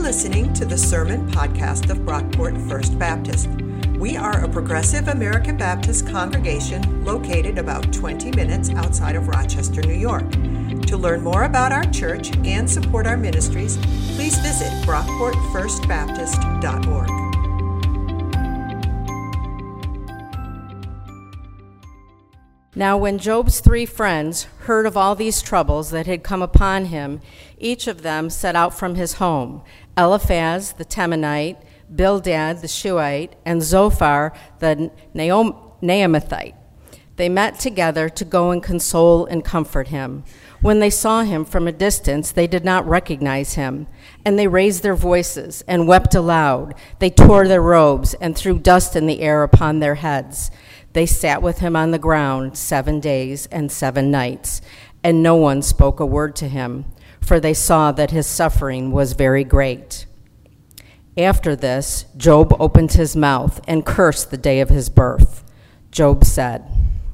listening to the Sermon Podcast of Brockport First Baptist. We are a progressive American Baptist congregation located about 20 minutes outside of Rochester, New York. To learn more about our church and support our ministries, please visit brockportfirstbaptist.org. Now, when Job's three friends heard of all these troubles that had come upon him, each of them set out from his home Eliphaz the Temanite, Bildad the Shuhite, and Zophar the Naamathite. They met together to go and console and comfort him. When they saw him from a distance, they did not recognize him, and they raised their voices and wept aloud. They tore their robes and threw dust in the air upon their heads. They sat with him on the ground seven days and seven nights, and no one spoke a word to him, for they saw that his suffering was very great. After this, Job opened his mouth and cursed the day of his birth. Job said,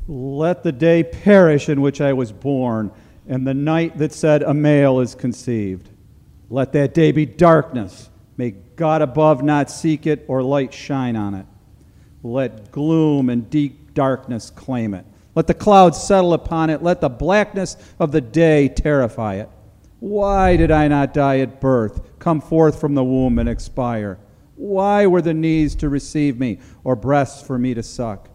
Let the day perish in which I was born, and the night that said, A male is conceived. Let that day be darkness. May God above not seek it, or light shine on it. Let gloom and deep darkness claim it. Let the clouds settle upon it. Let the blackness of the day terrify it. Why did I not die at birth, come forth from the womb and expire? Why were the knees to receive me, or breasts for me to suck?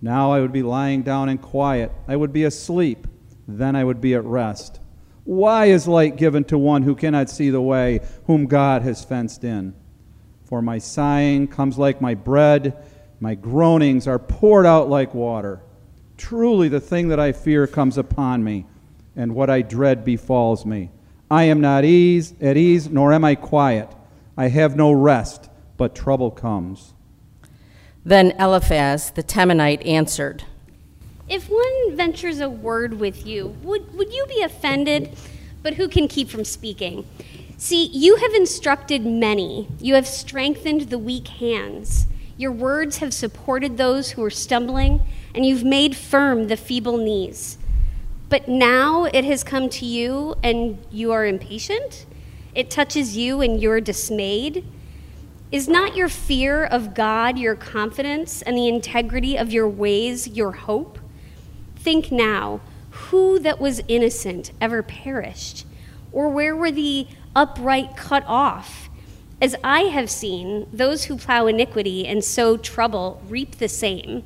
Now I would be lying down in quiet. I would be asleep. Then I would be at rest. Why is light given to one who cannot see the way, whom God has fenced in? For my sighing comes like my bread my groanings are poured out like water. Truly, the thing that I fear comes upon me, and what I dread befalls me. I am not ease, at ease, nor am I quiet. I have no rest, but trouble comes. Then Eliphaz the Temanite answered, If one ventures a word with you, would, would you be offended? But who can keep from speaking? See, you have instructed many, you have strengthened the weak hands. Your words have supported those who are stumbling, and you've made firm the feeble knees. But now it has come to you, and you are impatient? It touches you, and you're dismayed? Is not your fear of God your confidence, and the integrity of your ways your hope? Think now who that was innocent ever perished? Or where were the upright cut off? As I have seen, those who plow iniquity and sow trouble reap the same.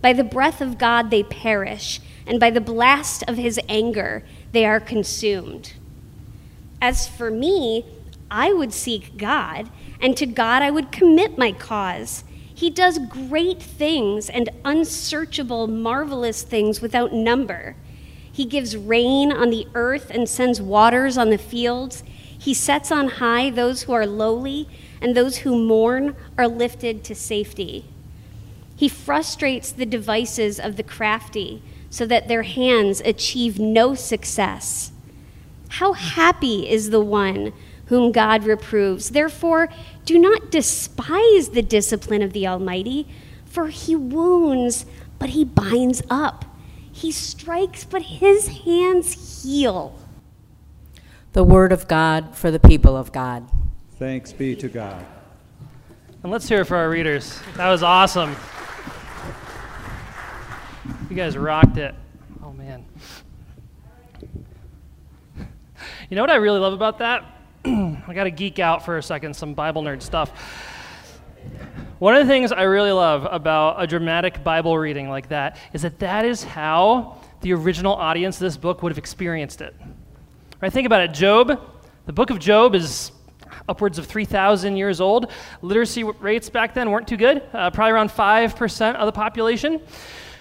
By the breath of God they perish, and by the blast of his anger they are consumed. As for me, I would seek God, and to God I would commit my cause. He does great things and unsearchable, marvelous things without number. He gives rain on the earth and sends waters on the fields. He sets on high those who are lowly, and those who mourn are lifted to safety. He frustrates the devices of the crafty so that their hands achieve no success. How happy is the one whom God reproves. Therefore, do not despise the discipline of the Almighty, for he wounds, but he binds up. He strikes, but his hands heal the word of God for the people of God. Thanks be to God. And let's hear it for our readers. That was awesome. You guys rocked it. Oh, man. You know what I really love about that? I got to geek out for a second, some Bible nerd stuff. One of the things I really love about a dramatic Bible reading like that is that that is how the original audience of this book would have experienced it. Right? Think about it. Job, the book of Job is upwards of 3,000 years old. Literacy rates back then weren't too good, uh, probably around 5% of the population.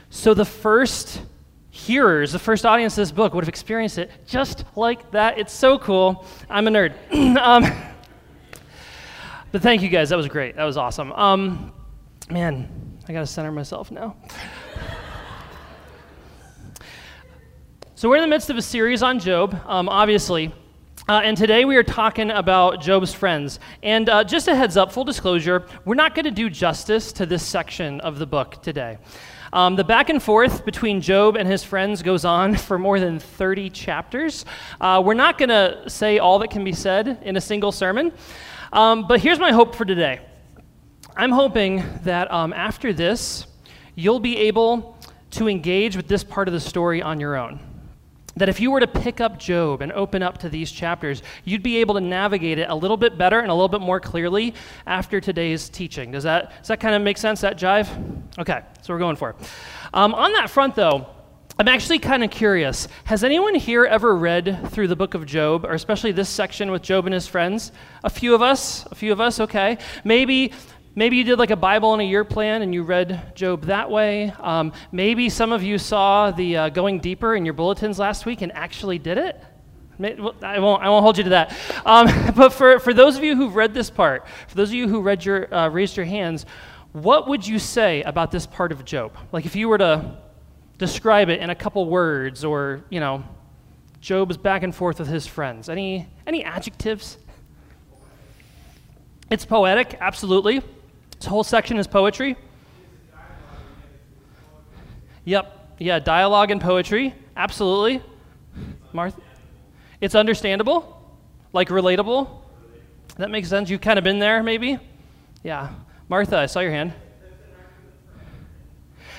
So the first hearers, the first audience of this book would have experienced it just like that. It's so cool. I'm a nerd. um, but thank you guys. That was great. That was awesome. Um, man, I got to center myself now. So, we're in the midst of a series on Job, um, obviously. Uh, and today we are talking about Job's friends. And uh, just a heads up, full disclosure, we're not going to do justice to this section of the book today. Um, the back and forth between Job and his friends goes on for more than 30 chapters. Uh, we're not going to say all that can be said in a single sermon. Um, but here's my hope for today. I'm hoping that um, after this, you'll be able to engage with this part of the story on your own. That if you were to pick up Job and open up to these chapters, you'd be able to navigate it a little bit better and a little bit more clearly after today's teaching. Does that, does that kind of make sense, that jive? Okay, so we're going for it. Um, on that front, though, I'm actually kind of curious. Has anyone here ever read through the book of Job, or especially this section with Job and his friends? A few of us? A few of us, okay. Maybe Maybe you did like a Bible in a year plan and you read Job that way. Um, maybe some of you saw the uh, going deeper in your bulletins last week and actually did it. I won't, I won't hold you to that. Um, but for, for those of you who've read this part, for those of you who read your, uh, raised your hands, what would you say about this part of Job? Like if you were to describe it in a couple words or, you know, Job's back and forth with his friends. Any, any adjectives? It's poetic, absolutely. Whole section is poetry. Yep. Yeah, dialogue and poetry. Absolutely. Martha. It's understandable, like relatable. That makes sense. You've kind of been there, maybe? Yeah. Martha, I saw your hand.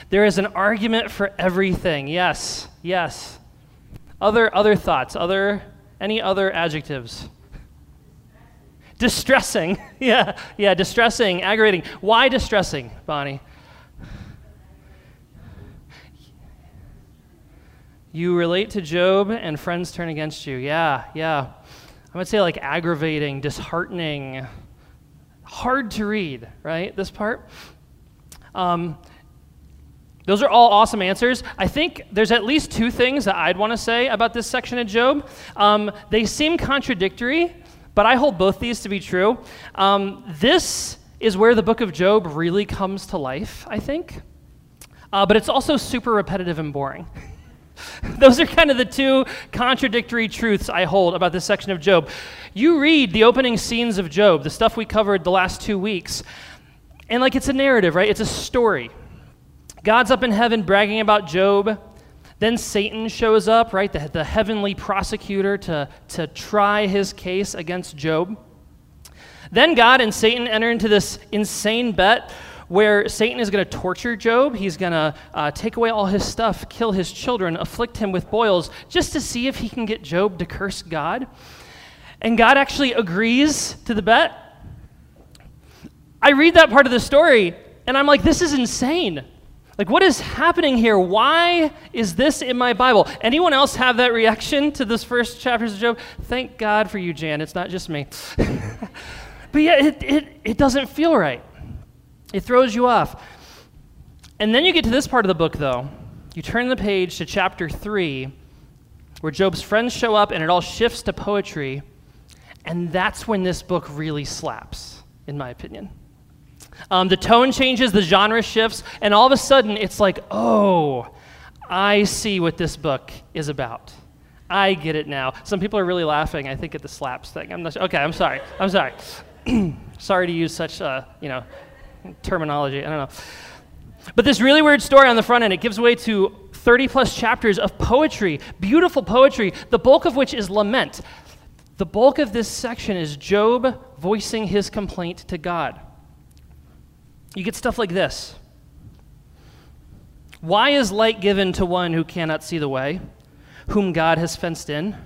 There is an argument for everything. Yes. Yes. Other other thoughts, other any other adjectives? Distressing. yeah, yeah, distressing, aggravating. Why distressing, Bonnie? You relate to Job and friends turn against you. Yeah, yeah. I would say like aggravating, disheartening, hard to read, right? This part. Um, those are all awesome answers. I think there's at least two things that I'd want to say about this section of Job. Um, they seem contradictory, but I hold both these to be true. Um, this is where the book of Job really comes to life, I think. Uh, but it's also super repetitive and boring. Those are kind of the two contradictory truths I hold about this section of Job. You read the opening scenes of Job, the stuff we covered the last two weeks, and like it's a narrative, right? It's a story. God's up in heaven bragging about Job. Then Satan shows up, right, the, the heavenly prosecutor to, to try his case against Job. Then God and Satan enter into this insane bet where Satan is going to torture Job. He's going to uh, take away all his stuff, kill his children, afflict him with boils, just to see if he can get Job to curse God. And God actually agrees to the bet. I read that part of the story, and I'm like, this is insane. Like, what is happening here? Why is this in my Bible? Anyone else have that reaction to this first chapters of Job? Thank God for you, Jan. It's not just me. but yeah, it, it, it doesn't feel right. It throws you off. And then you get to this part of the book, though. You turn the page to chapter 3, where Job's friends show up and it all shifts to poetry. And that's when this book really slaps, in my opinion. Um, the tone changes, the genre shifts, and all of a sudden it's like, oh, I see what this book is about. I get it now. Some people are really laughing, I think, at the slaps thing. I'm not sure. Okay, I'm sorry. I'm sorry. sorry to use such, uh, you know, terminology. I don't know. But this really weird story on the front end, it gives way to 30 plus chapters of poetry, beautiful poetry, the bulk of which is lament. The bulk of this section is Job voicing his complaint to God. You get stuff like this Why is light given to one who cannot see the way, whom God has fenced in?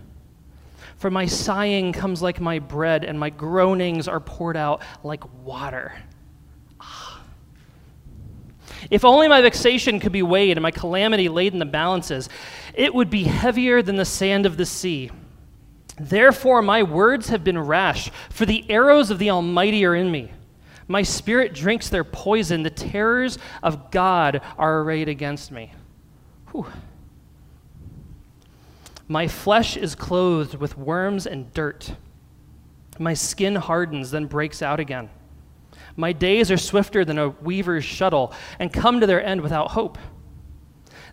For my sighing comes like my bread, and my groanings are poured out like water. Ah. If only my vexation could be weighed and my calamity laid in the balances, it would be heavier than the sand of the sea. Therefore, my words have been rash, for the arrows of the Almighty are in me. My spirit drinks their poison. The terrors of God are arrayed against me. Whew. My flesh is clothed with worms and dirt. My skin hardens, then breaks out again. My days are swifter than a weaver's shuttle and come to their end without hope.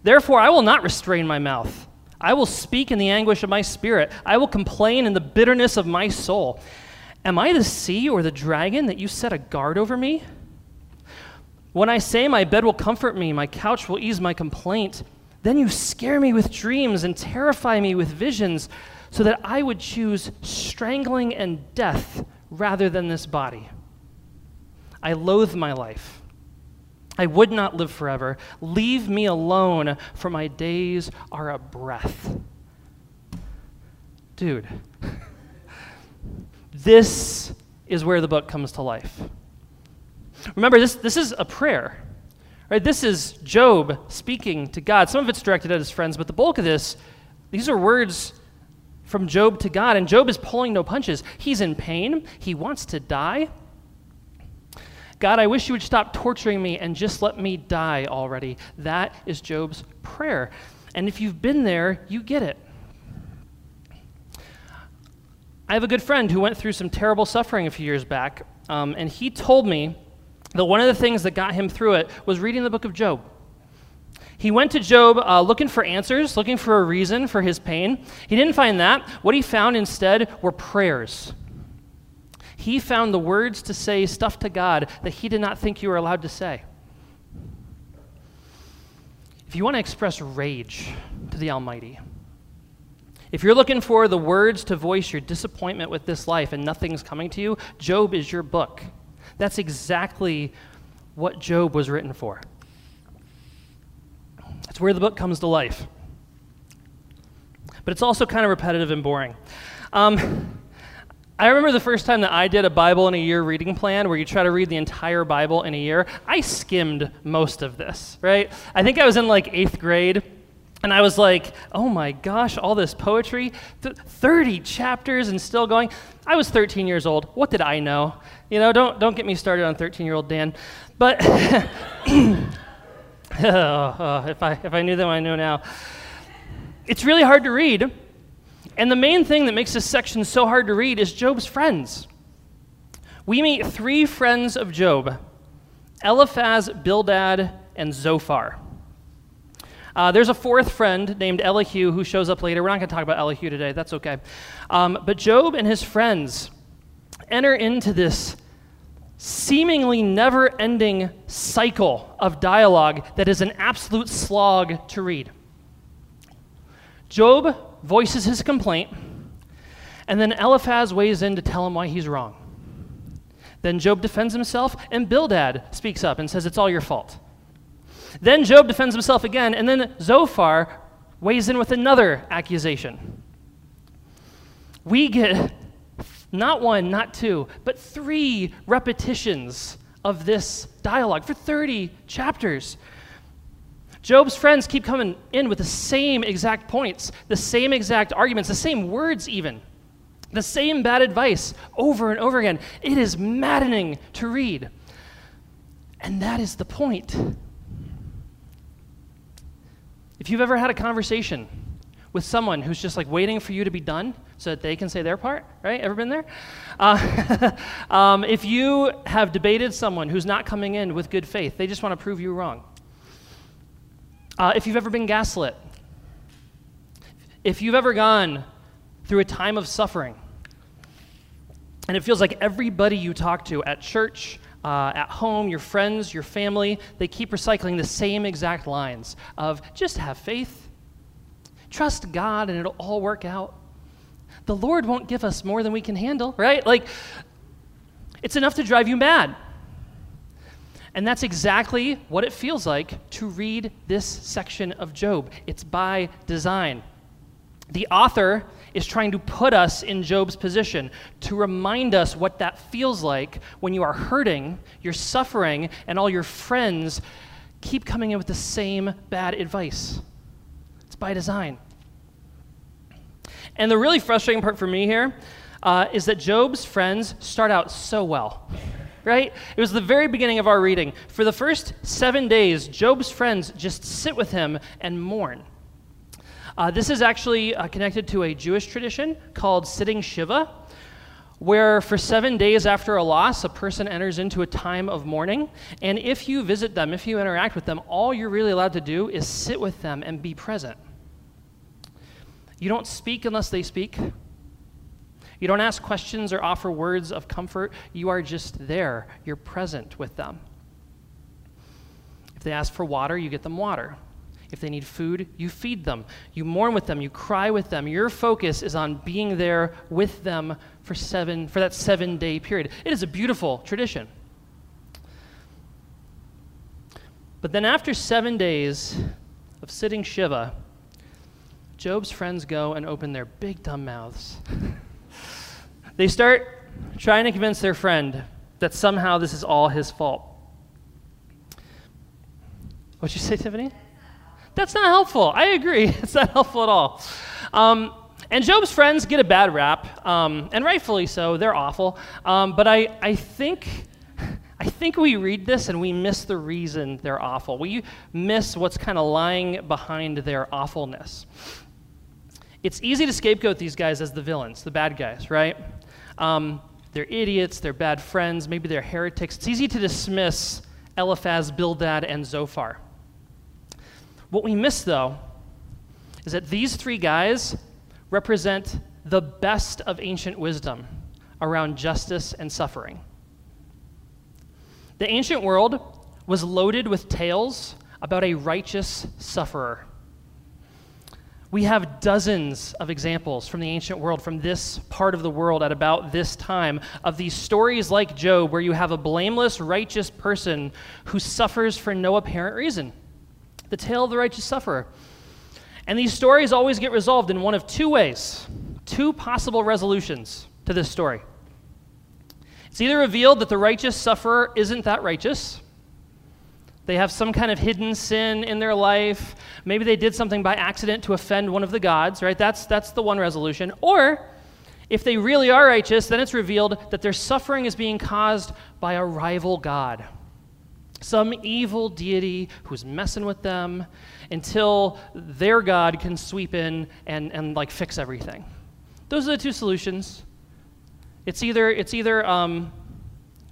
Therefore, I will not restrain my mouth. I will speak in the anguish of my spirit. I will complain in the bitterness of my soul. Am I the sea or the dragon that you set a guard over me? When I say my bed will comfort me, my couch will ease my complaint, then you scare me with dreams and terrify me with visions, so that I would choose strangling and death rather than this body. I loathe my life. I would not live forever. Leave me alone, for my days are a breath. Dude, this is where the book comes to life. Remember, this, this is a prayer. Right? This is Job speaking to God. Some of it's directed at his friends, but the bulk of this, these are words from Job to God, and Job is pulling no punches. He's in pain, he wants to die. God, I wish you would stop torturing me and just let me die already. That is Job's prayer. And if you've been there, you get it. I have a good friend who went through some terrible suffering a few years back, um, and he told me that one of the things that got him through it was reading the book of Job. He went to Job uh, looking for answers, looking for a reason for his pain. He didn't find that. What he found instead were prayers. He found the words to say stuff to God that he did not think you were allowed to say. If you want to express rage to the Almighty, if you're looking for the words to voice your disappointment with this life and nothing's coming to you, Job is your book. That's exactly what Job was written for. That's where the book comes to life. But it's also kind of repetitive and boring. Um, I remember the first time that I did a Bible in a year reading plan where you try to read the entire Bible in a year. I skimmed most of this, right? I think I was in like eighth grade. And I was like, oh my gosh, all this poetry, Th- 30 chapters and still going. I was 13 years old. What did I know? You know, don't, don't get me started on 13 year old Dan. But oh, oh, if, I, if I knew them, I know now. It's really hard to read. And the main thing that makes this section so hard to read is Job's friends. We meet three friends of Job Eliphaz, Bildad, and Zophar. Uh, there's a fourth friend named Elihu who shows up later. We're not going to talk about Elihu today, that's okay. Um, but Job and his friends enter into this seemingly never ending cycle of dialogue that is an absolute slog to read. Job voices his complaint, and then Eliphaz weighs in to tell him why he's wrong. Then Job defends himself, and Bildad speaks up and says, It's all your fault. Then Job defends himself again, and then Zophar weighs in with another accusation. We get not one, not two, but three repetitions of this dialogue for 30 chapters. Job's friends keep coming in with the same exact points, the same exact arguments, the same words, even. The same bad advice over and over again. It is maddening to read. And that is the point. If you've ever had a conversation with someone who's just like waiting for you to be done so that they can say their part, right? Ever been there? Uh, um, if you have debated someone who's not coming in with good faith, they just want to prove you wrong. Uh, if you've ever been gaslit, if you've ever gone through a time of suffering, and it feels like everybody you talk to at church, uh, at home, your friends, your family, they keep recycling the same exact lines of just have faith, trust God, and it'll all work out. The Lord won't give us more than we can handle, right? Like, it's enough to drive you mad. And that's exactly what it feels like to read this section of Job. It's by design. The author is trying to put us in Job's position, to remind us what that feels like when you are hurting, you're suffering, and all your friends keep coming in with the same bad advice. It's by design. And the really frustrating part for me here uh, is that Job's friends start out so well. Right? It was the very beginning of our reading. For the first seven days, Job's friends just sit with him and mourn. Uh, this is actually uh, connected to a Jewish tradition called sitting Shiva, where for seven days after a loss, a person enters into a time of mourning. And if you visit them, if you interact with them, all you're really allowed to do is sit with them and be present. You don't speak unless they speak. You don't ask questions or offer words of comfort. You are just there. You're present with them. If they ask for water, you get them water. If they need food, you feed them. You mourn with them. You cry with them. Your focus is on being there with them for seven for that seven day period. It is a beautiful tradition. But then after seven days of sitting Shiva, Job's friends go and open their big dumb mouths. they start trying to convince their friend that somehow this is all his fault. What'd you say, Tiffany? That's not helpful. I agree. It's not helpful at all. Um, and Job's friends get a bad rap, um, and rightfully so. They're awful. Um, but I, I think. I think we read this and we miss the reason they're awful. We miss what's kind of lying behind their awfulness. It's easy to scapegoat these guys as the villains, the bad guys, right? Um, they're idiots, they're bad friends, maybe they're heretics. It's easy to dismiss Eliphaz, Bildad, and Zophar. What we miss, though, is that these three guys represent the best of ancient wisdom around justice and suffering. The ancient world was loaded with tales about a righteous sufferer. We have dozens of examples from the ancient world, from this part of the world at about this time, of these stories like Job, where you have a blameless, righteous person who suffers for no apparent reason the tale of the righteous sufferer. And these stories always get resolved in one of two ways, two possible resolutions to this story. It's either revealed that the righteous sufferer isn't that righteous. They have some kind of hidden sin in their life. Maybe they did something by accident to offend one of the gods, right? That's, that's the one resolution. Or if they really are righteous, then it's revealed that their suffering is being caused by a rival god some evil deity who's messing with them until their God can sweep in and, and like fix everything. Those are the two solutions. It's either, it's either um,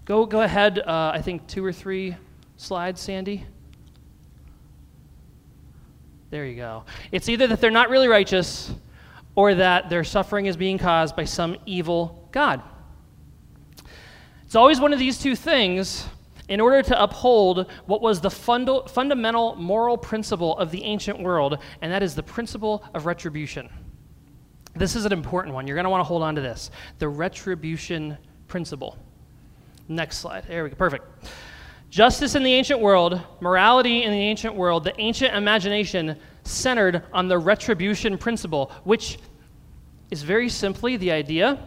go, go ahead, uh, I think two or three slides, Sandy. There you go. It's either that they're not really righteous or that their suffering is being caused by some evil God. It's always one of these two things in order to uphold what was the funda- fundamental moral principle of the ancient world, and that is the principle of retribution. This is an important one. You're going to want to hold on to this the retribution principle. Next slide. There we go. Perfect. Justice in the ancient world, morality in the ancient world, the ancient imagination centered on the retribution principle, which is very simply the idea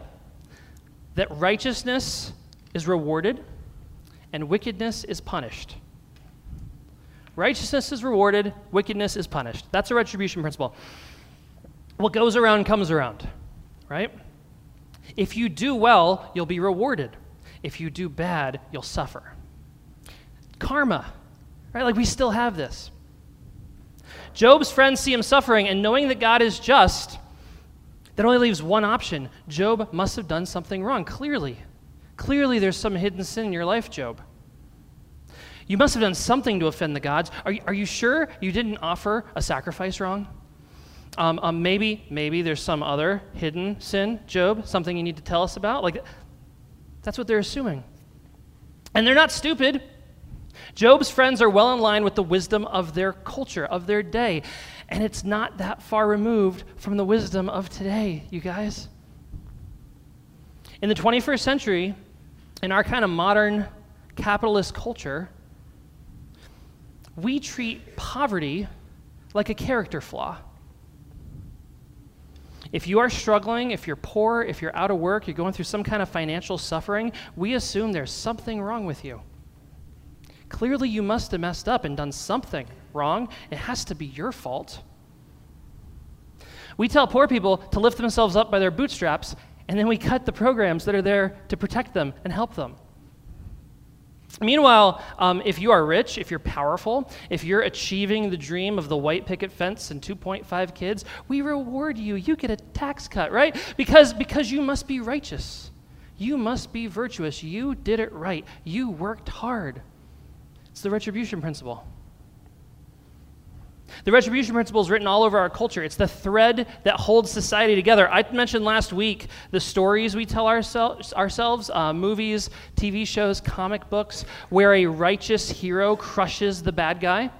that righteousness is rewarded and wickedness is punished. Righteousness is rewarded, wickedness is punished. That's a retribution principle. What goes around comes around, right? If you do well, you'll be rewarded. If you do bad, you'll suffer. Karma, right? Like we still have this. Job's friends see him suffering, and knowing that God is just, that only leaves one option. Job must have done something wrong, clearly. Clearly, there's some hidden sin in your life, Job. You must have done something to offend the gods. Are you, are you sure you didn't offer a sacrifice wrong? Um, um, maybe, maybe there's some other hidden sin, Job, something you need to tell us about. Like, that's what they're assuming. And they're not stupid. Job's friends are well in line with the wisdom of their culture, of their day. And it's not that far removed from the wisdom of today, you guys. In the 21st century, in our kind of modern capitalist culture, we treat poverty like a character flaw. If you are struggling, if you're poor, if you're out of work, you're going through some kind of financial suffering, we assume there's something wrong with you. Clearly, you must have messed up and done something wrong. It has to be your fault. We tell poor people to lift themselves up by their bootstraps, and then we cut the programs that are there to protect them and help them. Meanwhile, um, if you are rich, if you're powerful, if you're achieving the dream of the white picket fence and 2.5 kids, we reward you. You get a tax cut, right? Because, because you must be righteous. You must be virtuous. You did it right. You worked hard. It's the retribution principle. The retribution principle is written all over our culture. It's the thread that holds society together. I mentioned last week the stories we tell ourselves, ourselves uh, movies, TV shows, comic books, where a righteous hero crushes the bad guy.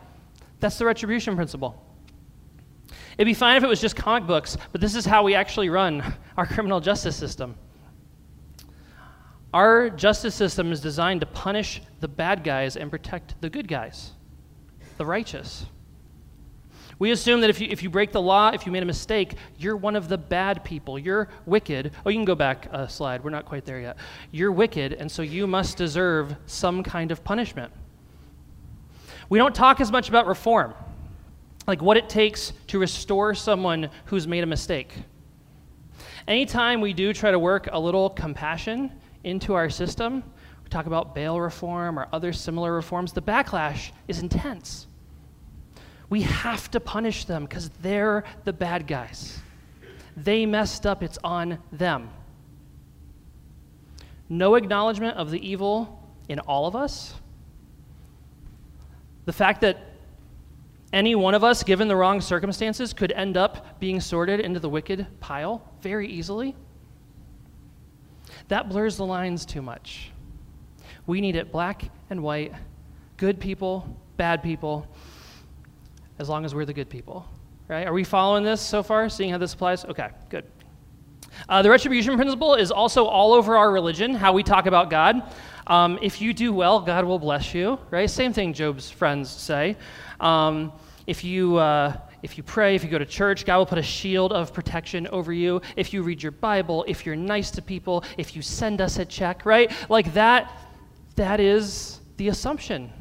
That's the retribution principle. It'd be fine if it was just comic books, but this is how we actually run our criminal justice system. Our justice system is designed to punish the bad guys and protect the good guys, the righteous. We assume that if you, if you break the law, if you made a mistake, you're one of the bad people. You're wicked. Oh, you can go back a slide. We're not quite there yet. You're wicked, and so you must deserve some kind of punishment. We don't talk as much about reform, like what it takes to restore someone who's made a mistake. Anytime we do try to work a little compassion into our system, we talk about bail reform or other similar reforms, the backlash is intense. We have to punish them because they're the bad guys. They messed up, it's on them. No acknowledgement of the evil in all of us. The fact that any one of us, given the wrong circumstances, could end up being sorted into the wicked pile very easily that blurs the lines too much. We need it black and white, good people, bad people, as long as we're the good people. Right? Are we following this so far, seeing how this applies? Okay, good. Uh, the retribution principle is also all over our religion, how we talk about God. Um, if you do well, God will bless you, right? Same thing Job's friends say. Um, if you uh, if you pray, if you go to church, God will put a shield of protection over you. If you read your Bible, if you're nice to people, if you send us a check, right? Like that, that is the assumption.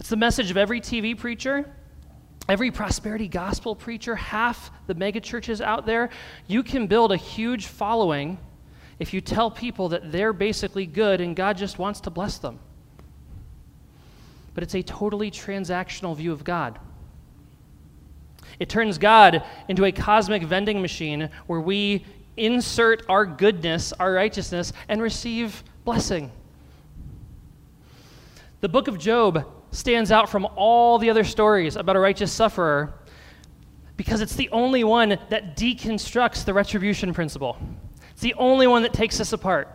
It's the message of every TV preacher, every prosperity gospel preacher, half the megachurches out there. You can build a huge following if you tell people that they're basically good and God just wants to bless them. But it's a totally transactional view of God. It turns God into a cosmic vending machine where we insert our goodness, our righteousness, and receive blessing. The book of Job stands out from all the other stories about a righteous sufferer because it's the only one that deconstructs the retribution principle. It's the only one that takes us apart.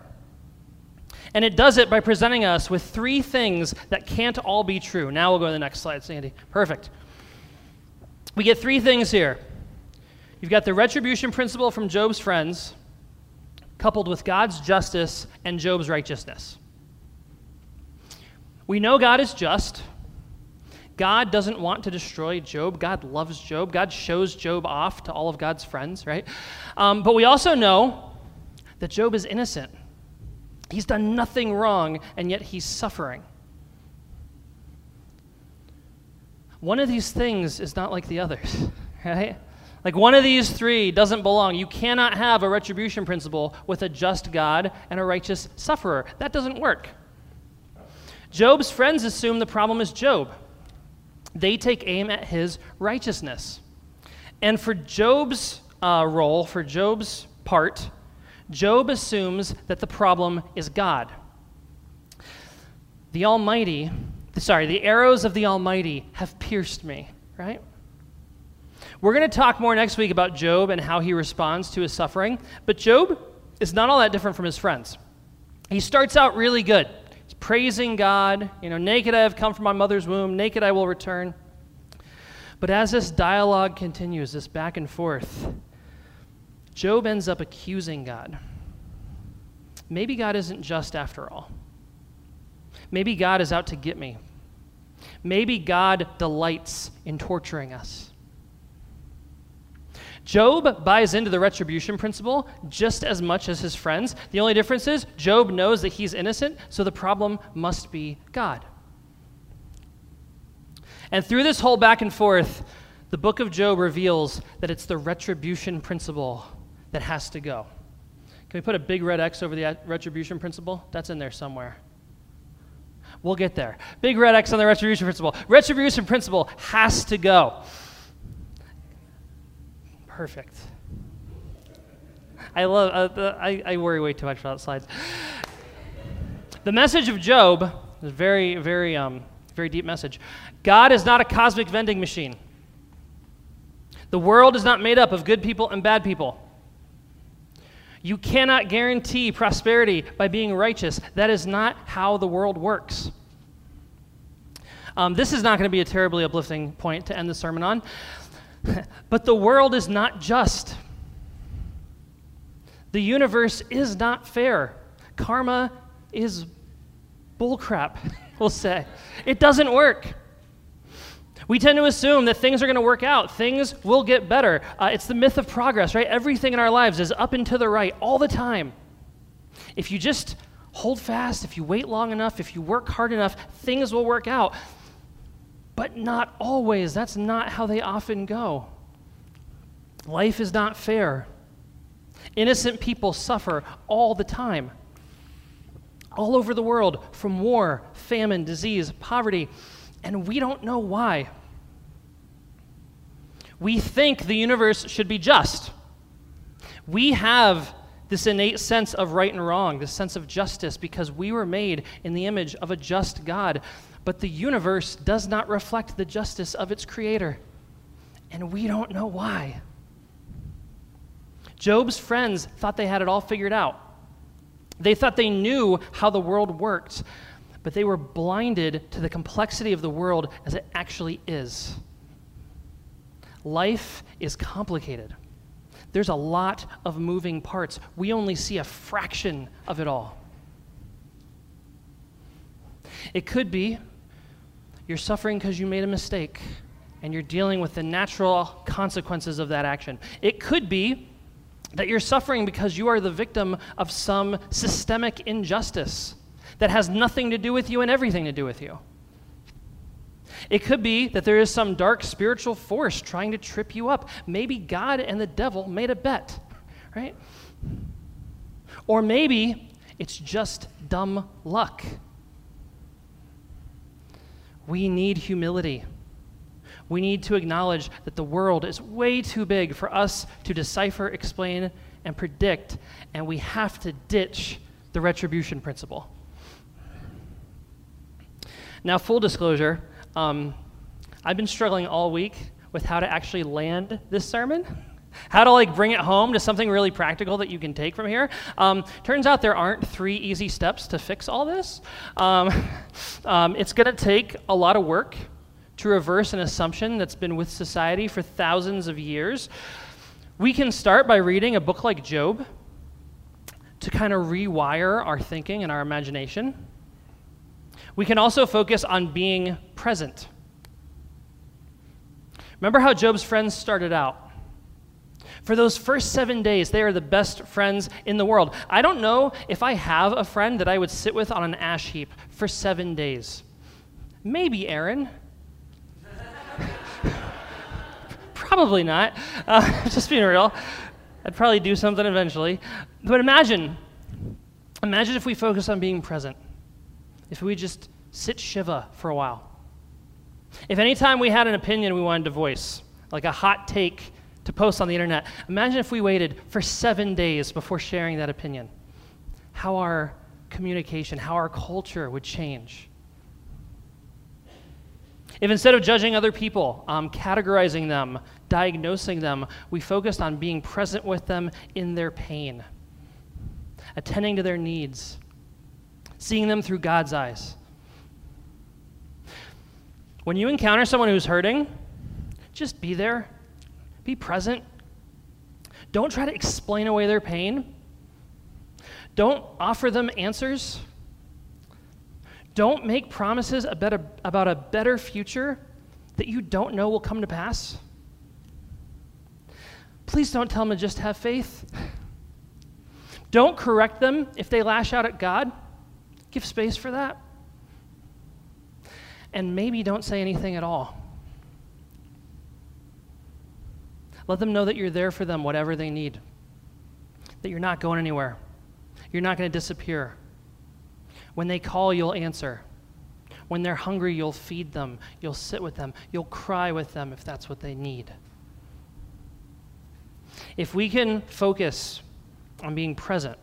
And it does it by presenting us with three things that can't all be true. Now we'll go to the next slide, Sandy. Perfect we get three things here. You've got the retribution principle from Job's friends, coupled with God's justice and Job's righteousness. We know God is just. God doesn't want to destroy Job. God loves Job. God shows Job off to all of God's friends, right? Um, but we also know that Job is innocent. He's done nothing wrong, and yet he's suffering. one of these things is not like the others, right? Like one of these three doesn't belong. You cannot have a retribution principle with a just God and a righteous sufferer. That doesn't work. Job's friends assume the problem is Job. They take aim at his righteousness. And for Job's uh, role, for Job's part, Job assumes that the problem is God. The Almighty sorry, the arrows of the Almighty have pierced me, right? We're going to talk more next week about Job and how he responds to his suffering, but Job is not all that different from his friends. He starts out really good. Praising God, you know, naked I have come from my mother's womb, naked I will return. But as this dialogue continues, this back and forth, Job ends up accusing God. Maybe God isn't just after all. Maybe God is out to get me. Maybe God delights in torturing us. Job buys into the retribution principle just as much as his friends. The only difference is Job knows that he's innocent, so the problem must be God. And through this whole back and forth, the book of Job reveals that it's the retribution principle that has to go. Can we put a big red X over the retribution principle? That's in there somewhere. We'll get there. Big red X on the retribution principle. Retribution principle has to go. Perfect. I love. Uh, the, I, I worry way too much about slides. The message of Job is very, very, um, very deep message. God is not a cosmic vending machine. The world is not made up of good people and bad people. You cannot guarantee prosperity by being righteous. That is not how the world works. Um, this is not going to be a terribly uplifting point to end the sermon on. but the world is not just. The universe is not fair. Karma is bullcrap, we'll say. It doesn't work. We tend to assume that things are going to work out, things will get better. Uh, it's the myth of progress, right? Everything in our lives is up and to the right all the time. If you just hold fast, if you wait long enough, if you work hard enough, things will work out. But not always. That's not how they often go. Life is not fair. Innocent people suffer all the time. All over the world from war, famine, disease, poverty, and we don't know why. We think the universe should be just. We have this innate sense of right and wrong, this sense of justice, because we were made in the image of a just God. But the universe does not reflect the justice of its creator. And we don't know why. Job's friends thought they had it all figured out. They thought they knew how the world worked, but they were blinded to the complexity of the world as it actually is. Life is complicated. There's a lot of moving parts. We only see a fraction of it all. It could be you're suffering because you made a mistake and you're dealing with the natural consequences of that action. It could be that you're suffering because you are the victim of some systemic injustice that has nothing to do with you and everything to do with you. It could be that there is some dark spiritual force trying to trip you up. Maybe God and the devil made a bet, right? Or maybe it's just dumb luck. We need humility. We need to acknowledge that the world is way too big for us to decipher, explain, and predict, and we have to ditch the retribution principle. Now, full disclosure, um, I've been struggling all week with how to actually land this sermon. How to like bring it home to something really practical that you can take from here. Um, turns out there aren't three easy steps to fix all this. Um, um, it's going to take a lot of work to reverse an assumption that's been with society for thousands of years. We can start by reading a book like Job to kind of rewire our thinking and our imagination. We can also focus on being present. Remember how Job's friends started out? For those first seven days, they are the best friends in the world. I don't know if I have a friend that I would sit with on an ash heap for seven days. Maybe Aaron. probably not. Uh, just being real. I'd probably do something eventually. But imagine, imagine if we focus on being present if we just sit Shiva for a while. If anytime we had an opinion we wanted to voice, like a hot take to post on the internet, imagine if we waited for seven days before sharing that opinion. How our communication, how our culture would change. If instead of judging other people, um, categorizing them, diagnosing them, we focused on being present with them in their pain, attending to their needs, seeing them through God's eyes. When you encounter someone who's hurting, just be there, be present. Don't try to explain away their pain. Don't offer them answers. Don't make promises about a, about a better future that you don't know will come to pass. Please don't tell them to just have faith. Don't correct them if they lash out at God. Give space for that. And maybe don't say anything at all. Let them know that you're there for them, whatever they need, that you're not going anywhere, you're not going to disappear. When they call, you'll answer. When they're hungry, you'll feed them, you'll sit with them, you'll cry with them if that's what they need. If we can focus on being present,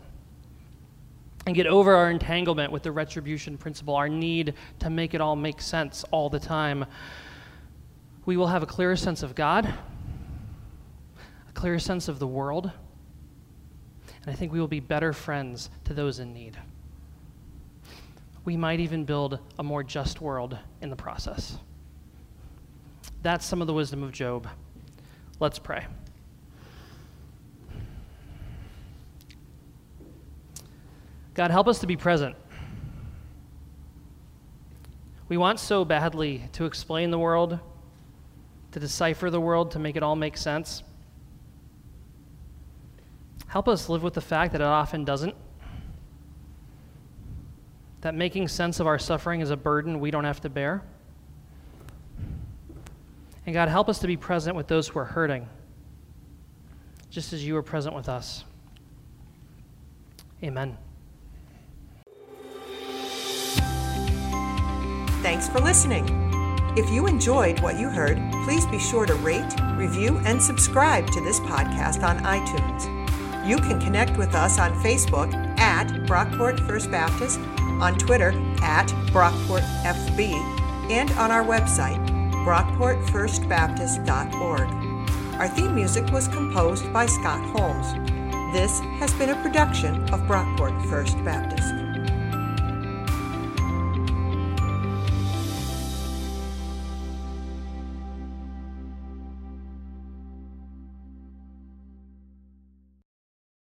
and get over our entanglement with the retribution principle, our need to make it all make sense all the time, we will have a clearer sense of God, a clearer sense of the world, and I think we will be better friends to those in need. we might even build a more just world in the process. That's some of the wisdom of Job. Let's pray. God, help us to be present. We want so badly to explain the world, to decipher the world, to make it all make sense. Help us live with the fact that it often doesn't. That making sense of our suffering is a burden we don't have to bear. And God, help us to be present with those who are hurting, just as you were present with us. Amen. Thanks for listening. If you enjoyed what you heard, please be sure to rate, review, and subscribe to this podcast on iTunes. You can connect with us on Facebook at Brockport First Baptist, on Twitter at BrockportFB, and on our website, brockportfirstbaptist.org. Our theme music was composed by Scott Holmes. This has been a production of Brockport First Baptist.